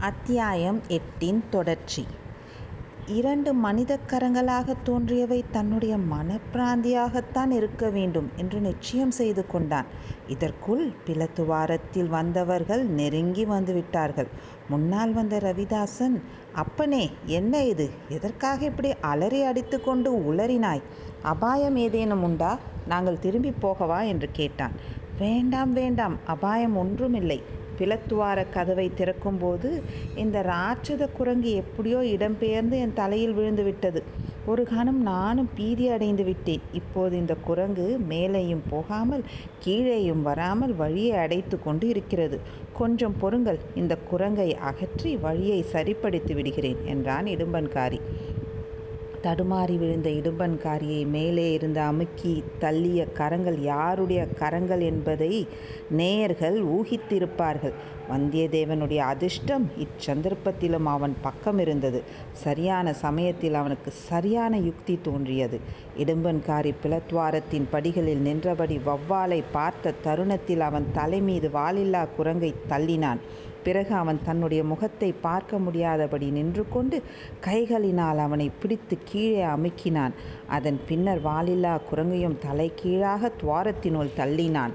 அத்தியாயம் எட்டின் தொடர்ச்சி இரண்டு மனித கரங்களாகத் தோன்றியவை தன்னுடைய மனப்பிராந்தியாகத்தான் இருக்க வேண்டும் என்று நிச்சயம் செய்து கொண்டான். இதற்குள் பிலத்துவாரத்தில் வந்தவர்கள் நெருங்கி வந்துவிட்டார்கள். முன்னால் வந்த ரவிதாசன் அப்பனே என்ன இது? எதற்காக இப்படி அலறி அடித்துக்கொண்டு உளறினாய்? அபாயம் ஏதேனும் உண்டா? நாங்கள் திரும்பிப் போகவா? என்று கேட்டான். வேண்டாம் வேண்டாம் அபாயம் ஒன்றுமில்லை. பிலத்துவாரக் கதவை திறக்கும்போது இந்த ராட்சத குரங்கு எப்படியோ இடம்பெயர்ந்து என் தலையில் விழுந்து விட்டது ஒரு கணம் நானும் பீதி அடைந்து விட்டேன். இப்போது இந்த குரங்கு மேலேயும் போகாமல் கீழேயும் வராமல் வழியை அடைத்து கொண்டு இருக்கிறது. கொஞ்சம் பொறுங்கள் இந்த குரங்கை அகற்றி வழியை சரிப்படுத்தி விடுகிறேன் என்றான் இடும்பன்காரி. தடுமாறி விழுந்த இடும்பன்காரியை மேலே இருந்து அமுக்கித் தள்ளிய கரங்கள் யாருடைய கரங்கள் என்பதை நேயர்கள் ஊகித்திருப்பார்கள். வந்தியத்தேவனுடைய அதிர்ஷ்டம் இச்சந்தர்ப்பத்திலும் அவன் பக்கமிருந்தது. சரியான சமயத்தில் அவனுக்குச் சரியான யுக்தி தோன்றியது. இடும்பன்காரி பிளத்வாரத்தின் படிகளில் நின்றபடி வௌவாலைப் பார்த்த தருணத்தில் அவன் தலைமீது வாலில்லாக் குரங்கைத் தள்ளினான். பிறகு அவன் தன்னுடைய முகத்தை பார்க்க முடியாதபடி நின்று கொண்டு கைகளினால் அவனை பிடித்து கீழே அமுக்கினான். அதன் பின்னர் வாலில்லா குரங்கையும் தலைகீழாக துவாரத்தினுள் தள்ளினான்.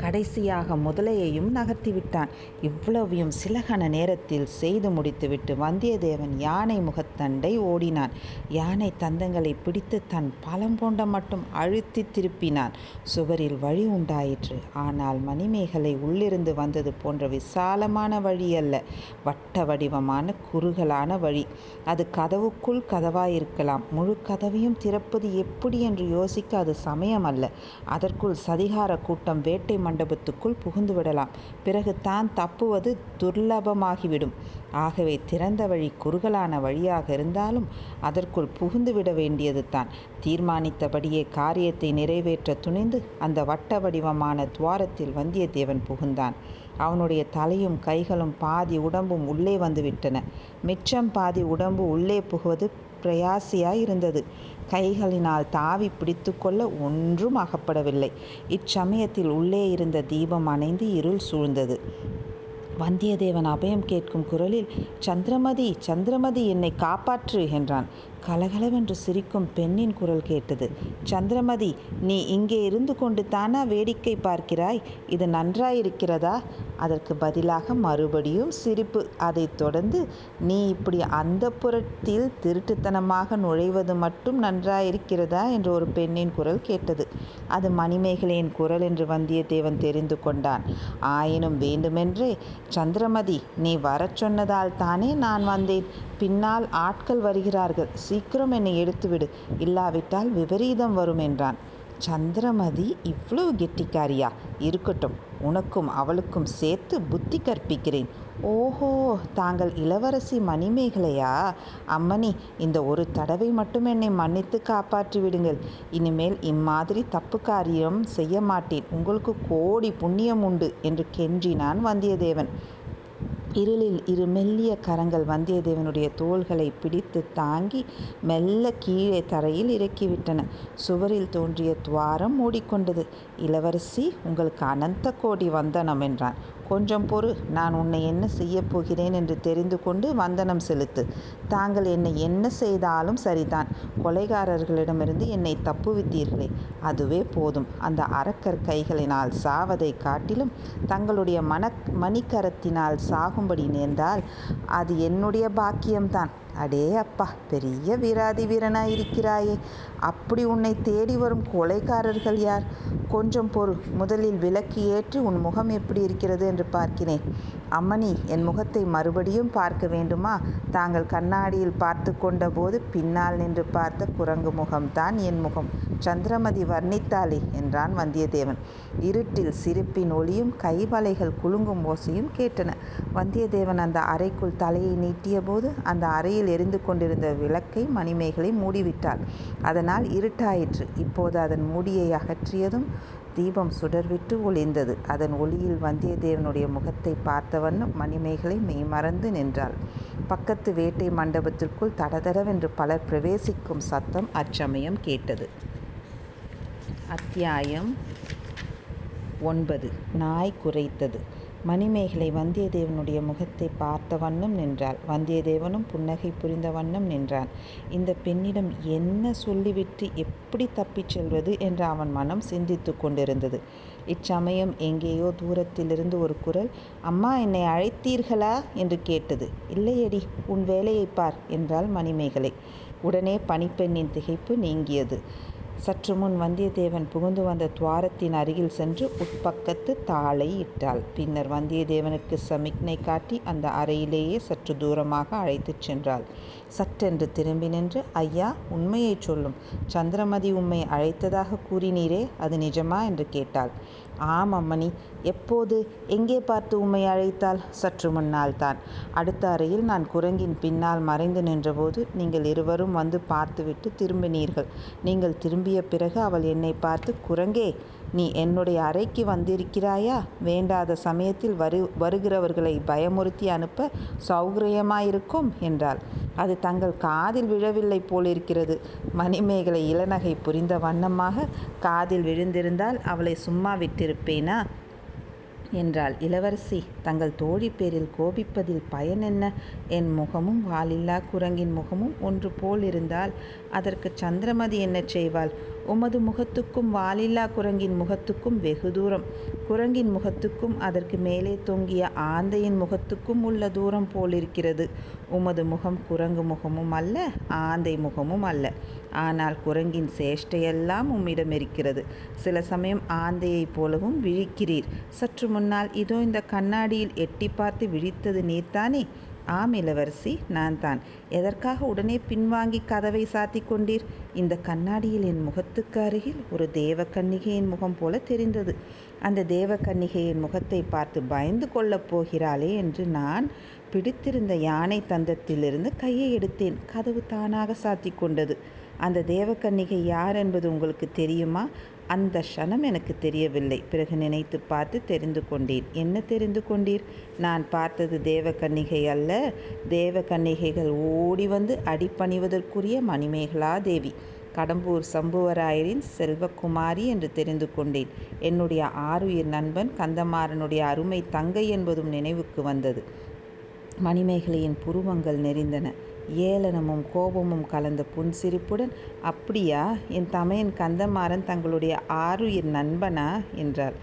கடைசியாக முதலையையும் நகர்த்திவிட்டான். இவ்வளவையும் சிலகண நேரத்தில் செய்து முடித்துவிட்டு வந்தியத்தேவன் யானை முகத்தண்டை ஓடினான். யானை தந்தங்களைப் பிடித்துத் தன் பலம் மட்டும் அழுத்தித் திருப்பினான். சுவரில் வழி உண்டாயிற்று. ஆனால் மணிமேகலை உள்ளிருந்து வந்தது போன்ற விசாலமான வழியல்ல. வட்ட வடிவமான குறுகலான வழி. அது கதவுக்குள் கதவாயிருக்கலாம். முழுக் கதவையும் திறப்பது எப்படி என்று யோசிக்க அது சமயமல்ல. அதற்குள் சதிகாரக் கூட்டம் வேட்டை மண்டபத்துக்குள் புகுந்துவிடலாம். பிறகு தான் தப்புவது துர்லபமாகிவிடும். ஆகவே திறந்த வழி குறுகலான வழியாக இருந்தாலும் அதற்குள் புகுந்துவிட வேண்டியதுதான். தீர்மானித்தபடியே காரியத்தை நிறைவேற்ற துணிந்து அந்த வட்ட வடிவமான துவாரத்தில் வந்தியத்தேவன் புகுந்தான். அவனுடைய தலையும் கைகளும் பாதி உடம்பும் உள்ளே வந்துவிட்டன. மிச்சம் பாதி உடம்பு உள்ளே புகுவது பிரயாசையாயிருந்தது. கைகளினால் தாவிப் பிடித்துக்கொள்ள ஒன்றும் அகப்படவில்லை. இச்சமயத்தில் உள்ளே இருந்த தீபம் அணைந்து இருள் சூழ்ந்தது. வந்தியத்தேவன் அபயம் கேட்கும் குரலில் சந்திரமதி சந்திரமதி என்னைக் காப்பாற்று என்றான். கலகலவென்று சிரிக்கும் பெண்ணின் குரல் கேட்டது. சந்திரமதி நீ இங்கே இருந்து கொண்டு தானா வேடிக்கை பார்க்கிறாய்? இது நன்றாயிருக்கிறதா? அதற்கு பதிலாக மறுபடியும் சிரிப்பு. அதைத் தொடர்ந்து நீ இப்படி அந்தப்புரத்தில் திருட்டுத்தனமாக நுழைவது மட்டும் நன்றாயிருக்கிறதா? என்று ஒரு பெண்ணின் குரல் கேட்டது. அது மணிமேகலையின் குரல் என்று வந்தியத்தேவன் தெரிந்து கொண்டான். ஆயினும் வேண்டுமென்றே சந்திரமதி நீ வரச் சொன்னதால்தானே நான் வந்தேன். பின்னால் ஆட்கள் வருகிறார்கள். சீக்கிரம் என்னை எடுத்துவிடு. இல்லாவிட்டால் விபரீதம் வரும் என்றான். சந்திரமதி இவ்வளவு கெட்டிக்காரியா? இருக்கட்டும். உனக்கும் அவளுக்கும் சேர்த்து புத்தி கற்பிக்கிறேன். ஓஹோ தாங்கள் இளவரசி மணிமேகலையா? அம்மணி இந்த ஒரு தடவை மட்டும் என்னை மன்னித்துக் காப்பாற்றி விடுங்கள். இனிமேல் இம்மாதிரி தப்புக் காரியம் செய்யமாட்டேன். உங்களுக்குக் கோடி புண்ணியம் உண்டு என்று கெஞ்சினான் வந்தியத்தேவன். இருளில் இரு மெல்லிய கரங்கள் வந்தியத்தேவனுடைய தோள்களைப் பிடித்துத் தாங்கி மெல்லக் கீழே தரையில் இறக்கிவிட்டன. சுவரில் தோன்றிய துவாரம் மூடிக்கொண்டது. இளவரசி உங்களுக்கு அனந்த கோடி வந்தனம் என்றான். கொஞ்சம் பொறு. நான் உன்னை என்ன செய்யப் போகிறேன் என்று தெரிந்து கொண்டு வந்தனம் செலுத்து. தாங்கள் என்னை என்ன செய்தாலும் சரிதான். கொலைகாரர்களிடமிருந்து என்னை தப்புவித்தீர்களே அதுவே போதும். அந்த அரக்கர் கைகளினால் சாவதைக் காட்டிலும் தங்களுடைய மணிக்கரத்தினால் சாகும்படி நேர்ந்தால் அது என்னுடைய பாக்கியம்தான். அடே அப்பா பெரிய வீராதி வீரனாயிருக்கிறாயே. அப்படி உன்னை தேடி வரும் கொலைகாரர்கள் யார்? கொஞ்சம் பொறு. முதலில் விளக்கு ஏற்றி உன் முகம் எப்படி இருக்கிறது என்று பார்க்கிறேன். அம்மணி என் முகத்தை மறுபடியும் பார்க்க வேண்டுமா? தாங்கள் கண்ணாடியில் பார்த்துக் கொண்டபோது பின்னால் நின்று பார்த்த குரங்கு முகம்தான் என் முகம். சந்திரமதி வர்ணித்தாளே என்றான் வந்தியத்தேவன். இருட்டில் சிரிப்பின் ஒலியும் கைவளைகள் குலுங்கும் ஓசையும் கேட்டன. வந்தியத்தேவன் அந்த அறைக்குள் தலையை நீட்டியபோது அந்த அறையில் எரிந்து கொண்டிருந்த விளக்கை மணிமேகலை மூடிவிட்டாள். அதனால் இருட்டாயிற்று. இப்போது அதன் மூடியை அகற்றியதும் தீபம் சுடர்விட்டு ஒளிர்ந்தது. அதன் ஒளியில் வந்தியத்தேவனுடைய முகத்தைப் பார்த்தவண்ணம் மணிமேகலை மெய்மறந்து நின்றாள். பக்கத்து வேட்டை மண்டபத்திற்குள் தடதடவென்று பலர் பிரவேசிக்கும் சத்தம் அச்சமயம் கேட்டது. அத்தியாயம் ஒன்பது நாய் குரைத்தது மணிமேகலை வந்தியத்தேவனுடைய முகத்தை பார்த்த வண்ணம் நின்றாள். வந்தியத்தேவனும் புன்னகை புரிந்த வண்ணம் நின்றான். இந்தப் பெண்ணிடம் என்ன சொல்லிவிட்டு எப்படி தப்பிச் செல்வது என்று அவன் மனம் சிந்தித்துக் கொண்டிருந்தது. இச்சமயம் எங்கேயோ தூரத்திலிருந்து ஒரு குரல், அம்மா என்னை அழைத்தீர்களா? என்று கேட்டது. இல்லையடி, உன் வேலையைப் பார் என்றாள் மணிமேகலை. உடனே பணிப்பெண்ணின் திகைப்பு நீங்கியது. சற்று முன் வந்தியத்தேவன் புகுந்து வந்த துவாரத்தின் அருகில் சென்று உட்பக்கத்து தாளை இட்டாள். பின்னர் வந்தியத்தேவனுக்கு சமிக்ஞை காட்டி அந்த அறையிலேயே சற்று தூரமாக அழைத்துச் சென்றாள். சட்டென்று திரும்பி நின்று, ஐயா, உண்மையைச் சொல்லும். சந்திரமதி உம்மை அழைத்ததாகக் கூறினீரே, அது நிஜமா? என்று கேட்டாள். ஆம் அம்மணி. எப்போது? எங்கே பார்த்து உம்மை அழைத்தாள்? சற்று முன்னால்தான். அடுத்த அறையில் நான் குரங்கின் பின்னால் மறைந்து நின்றபோது நீங்கள் இருவரும் வந்து பார்த்துவிட்டு திரும்பினீர்கள். நீங்கள் திரும்பிய பிறகு அவள் என்னைப் பார்த்து, குரங்கே, நீ என்னுடைய அறைக்கு வந்திருக்கிறாயா? வேண்டாத சமயத்தில் வரு வருகிறவர்களை பயமுறுத்தி அனுப்ப சௌகரியமாயிருக்கும் என்றாள். அது தங்கள் காதில் விழவில்லை போலிருக்கிறது. மணிமேகலை இளநகை புரிந்த வண்ணமாக, காதில் விழுந்திருந்தால் அவளை சும்மா விட்டிருப்பேனா? என்றாள். இளவரசி, தங்கள் தோழி பேரில் கோபிப்பதில் பயன் என்ன? என் முகமும் வாலில்லா குரங்கின் முகமும் ஒன்று போலிருந்தால் அதற்கு சந்திரமதி என்ன செய்வாள்? உமது முகத்துக்கும் வாலில்லா குரங்கின் முகத்துக்கும் வெகு தூரம். குரங்கின் முகத்துக்கும் அதற்கு மேலே தொங்கிய ஆந்தையின் முகத்துக்கும் உள்ள தூரம் போலிருக்கிறது. உமது முகம் குரங்கு முகமும் அல்ல, ஆந்தை முகமும் அல்ல. ஆனால் குரங்கின் சேஷ்டையெல்லாம் உம்மிடமிருக்கிறது. சில சமயம் ஆந்தையைப் போலவும் விழிக்கிறீர். சற்று முன்னால் இதோ இந்தக் கண்ணாடியில் எட்டிப் பார்த்து விழித்தது நீர்தானே? ஆம் இளவரசி, நான்தான். எதற்காக உடனே பின்வாங்கிக் கதவை சாத்திக் கொண்டீர்? இந்த கண்ணாடியில் என் முகத்துக்கு அருகில் ஒரு தேவகன்னிகையின் முகம் போல தெரிந்தது. அந்த தேவகன்னிகையின் முகத்தை பார்த்து பயந்து கொள்ளப் போகிறாளே என்று நான் பிடித்திருந்த யானை தந்தத்திலிருந்து கையை எடுத்தேன். கதவு தானாக சாத்திக் கொண்டது. அந்த தேவகன்னிகை யார் என்பது உங்களுக்கு தெரியுமா? அந்த க்ஷணம் எனக்கு தெரியவில்லை. பிறகு நினைத்துப் பார்த்து தெரிந்து கொண்டேன். என்ன தெரிந்து கொண்டீர்? நான் பார்த்தது தேவகன்னிகை அல்ல, தேவகன்னிகைகள் ஓடி வந்து அடிபணிவதற்குரிய மணிமேகலாதேவி, கடம்பூர் சம்புவராயரின் செல்வக்குமாரி என்று தெரிந்து கொண்டேன். என்னுடைய ஆருயிர் நண்பன் கந்தமாறனுடைய அருமை தங்கை என்பதும் நினைவுக்கு வந்தது. மணிமேகலையின் புருவங்கள் நெறிந்தன ஏளனமும் கோபமும் கலந்த புன்சிரிப்புடன், அப்படியா? என் தமையன் கந்தமாறன் தங்களுடைய ஆருயிர் நண்பனா? என்றாள்.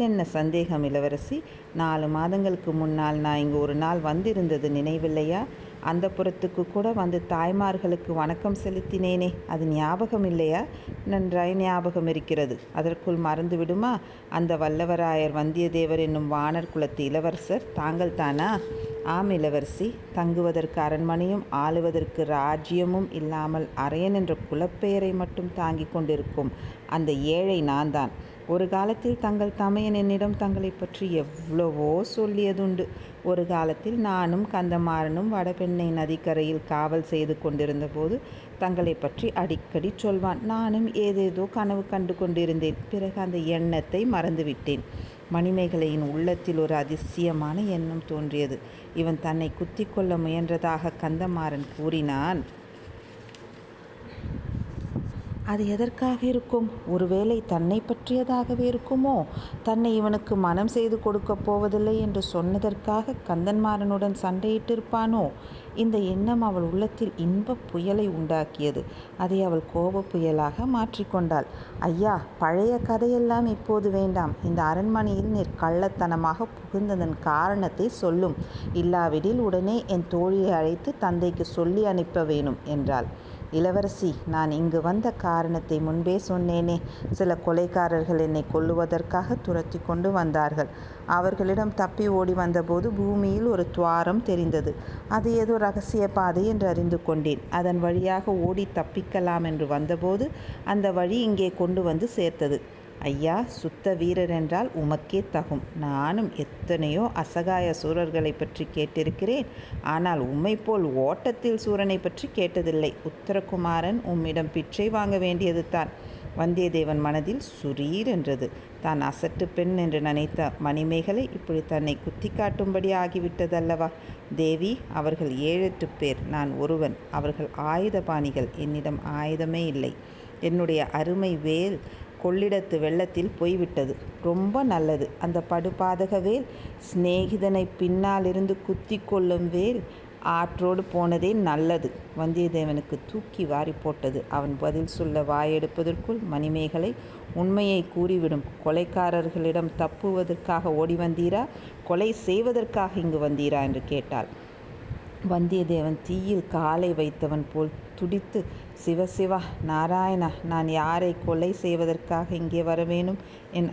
என்ன சந்தேகம் இளவரசி? நாலு மாதங்களுக்கு முன்னால் நான் இங்கு ஒரு நாள் வந்திருந்தது நினைவில்லையா? அந்தப்புரத்துக்குக் கூட வந்து தாய்மார்களுக்கு வணக்கம் செலுத்தினேனே, அது ஞாபகம் இல்லையா நன்றாய் ஞாபகமிருக்கிறது. அதற்குள் மறந்து விடுமா? அந்த வல்லவராயர் வந்தியத்தேவர் என்னும் வாணர் குலத்து இளவரசர் தாங்கள் தானா ஆம் இளவரசி. தங்குவதற்கு அரண்மனையும் ஆளுவதற்கு ராஜ்யமும் இல்லாமல் அரையன் என்ற குலப்பெயரை மட்டும் தாங்கிக் கொண்டிருக்கும் அந்த ஏழை நான்தான். ஒரு காலத்தில் தங்கள் தமையன் என்னிடம் தங்களைப் பற்றி எவ்வளவோ சொல்லியதுண்டு. ஒரு காலத்தில் நானும் கந்தமாறனும் வடபெண்ணை நதிக்கரையில் காவல் செய்து கொண்டிருந்தபோது தங்களை பற்றி அடிக்கடி சொல்வான். நானும் ஏதேதோ கனவு கண்டு கொண்டிருந்தேன். பிறகு அந்த எண்ணத்தை மறந்துவிட்டேன். மணிமேகலையின் உள்ளத்தில் ஒரு அதிசயமான எண்ணம் தோன்றியது. இவன் தன்னைக் குத்திக் கொள்ள முயன்றதாகக் கந்தமாறன் கூறினான். அது எதற்காக இருக்கும்? ஒருவேளை தன்னை பற்றியதாகவே இருக்குமோ? தன்னை இவனுக்கு மணம் செய்து கொடுக்கப் போவதில்லை என்று சொன்னதற்காக கந்தன்மாறனுடன் சண்டையிட்டிருப்பானோ? இந்த எண்ணம் அவள் உள்ளத்தில் இன்பப் புயலை உண்டாக்கியது. அதை அவள் கோபப் புயலாக மாற்றிக் கொண்டாள். ஐயா, பழைய கதையெல்லாம் இப்போது வேண்டாம். இந்த அரண்மனையில் நீர் கள்ளத்தனமாகப் புகுந்ததன் காரணத்தைச் சொல்லும். இல்லாவிடில் உடனே என் தோழியை அழைத்து தந்தைக்குச் சொல்லி அனுப்ப வேணும் என்றாள். இளவரசி, நான் இங்கு வந்த காரணத்தை முன்பே சொன்னேனே. சில கொலைகாரர்கள் என்னைக் கொல்லுவதற்காகத் துரத்திக் கொண்டு வந்தார்கள். அவர்களிடம் தப்பி ஓடி வந்தபோது பூமியில் ஒரு துவாரம் தெரிந்தது. அது ஏதோ ரகசிய பாதை என்று அறிந்து கொண்டேன். அதன் வழியாக ஓடித் தப்பிக்கலாம் என்று வந்தபோது அந்த வழி இங்கே கொண்டு வந்து சேர்த்தது. ஐயா, சுத்த வீரரென்றால் உமக்கே தகும். நானும் எத்தனையோ அசகாய சூரர்களைப் பற்றி கேட்டிருக்கிறேன். ஆனால் உம்மைப்போல் ஓட்டத்தில் சூரனைப் பற்றி கேட்டதில்லை. உத்தரகுமாரன் உம்மிடம் பிச்சை வாங்க வேண்டியதுதான். வந்தியத்தேவன் மனதில் சுரீர் என்றது. தான் அசட்டு பெண் என்று நினைத்த மணிமேகலை இப்படி தன்னை குத்தி காட்டும்படி ஆகிவிட்டதல்லவா? தேவி, அவர்கள் ஏழெட்டு பேர். நான் ஒருவன். அவர்கள் ஆயுதபாணிகள். என்னிடம் ஆயுதமே இல்லை. என்னுடைய அருமை வேல் கொள்ளிடத்து வெள்ளத்தில் போய்விட்டது. ரொம்ப நல்லது. அந்த படுபாதக வேல் சிநேகிதனை பின்னாலிருந்து குத்திக் கொள்ளும் வேல் ஆற்றோடு போனதே நல்லது. வந்தியத்தேவனுக்குத் தூக்கி வாரிப் போட்டது. அவன் பதில் சொல்ல வாயெடுப்பதற்குள் மணிமேகலை உண்மையைக் கூறிவிடும். கொலைக்காரர்களிடம் தப்புவதற்காக ஓடி வந்தீரா? கொலை செய்வதற்காக இங்கு வந்தீரா? என்று கேட்டாள். வந்தியத்தேவன் தீயில் காலை வைத்தவன் போல் துடித்து சிவ சிவா! நாராயணா! நான் யாரை கொலை செய்வதற்காக இங்கே வரவேணும்? என்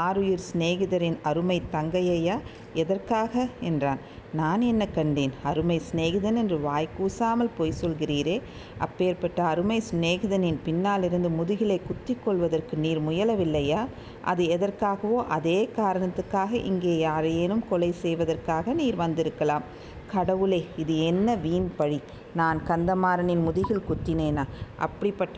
ஆருயிர் சிநேகிதரின் அருமை தங்கையையா? எதற்காக? என்றான். நான் என்ன கண்டேன்? அருமை சிநேகிதன் என்று வாய் கூசாமல் பொய் சொல்கிறீரே. அப்பேற்பட்ட அருமை சிநேகிதனின் பின்னாலிருந்து முதுகிலே குத்தி கொள்வதற்கு நீர் முயலவில்லையா? அது எதற்காகவோ அதே காரணத்துக்காக இங்கே யாரையேனும் கொலை செய்வதற்காக நீர் வந்திருக்கலாம். கடவுளே! இது என்ன வீண் பழி? நான் கந்தமாறனின் முதுகில் குத்தினேனா? அப்படிப்பட்ட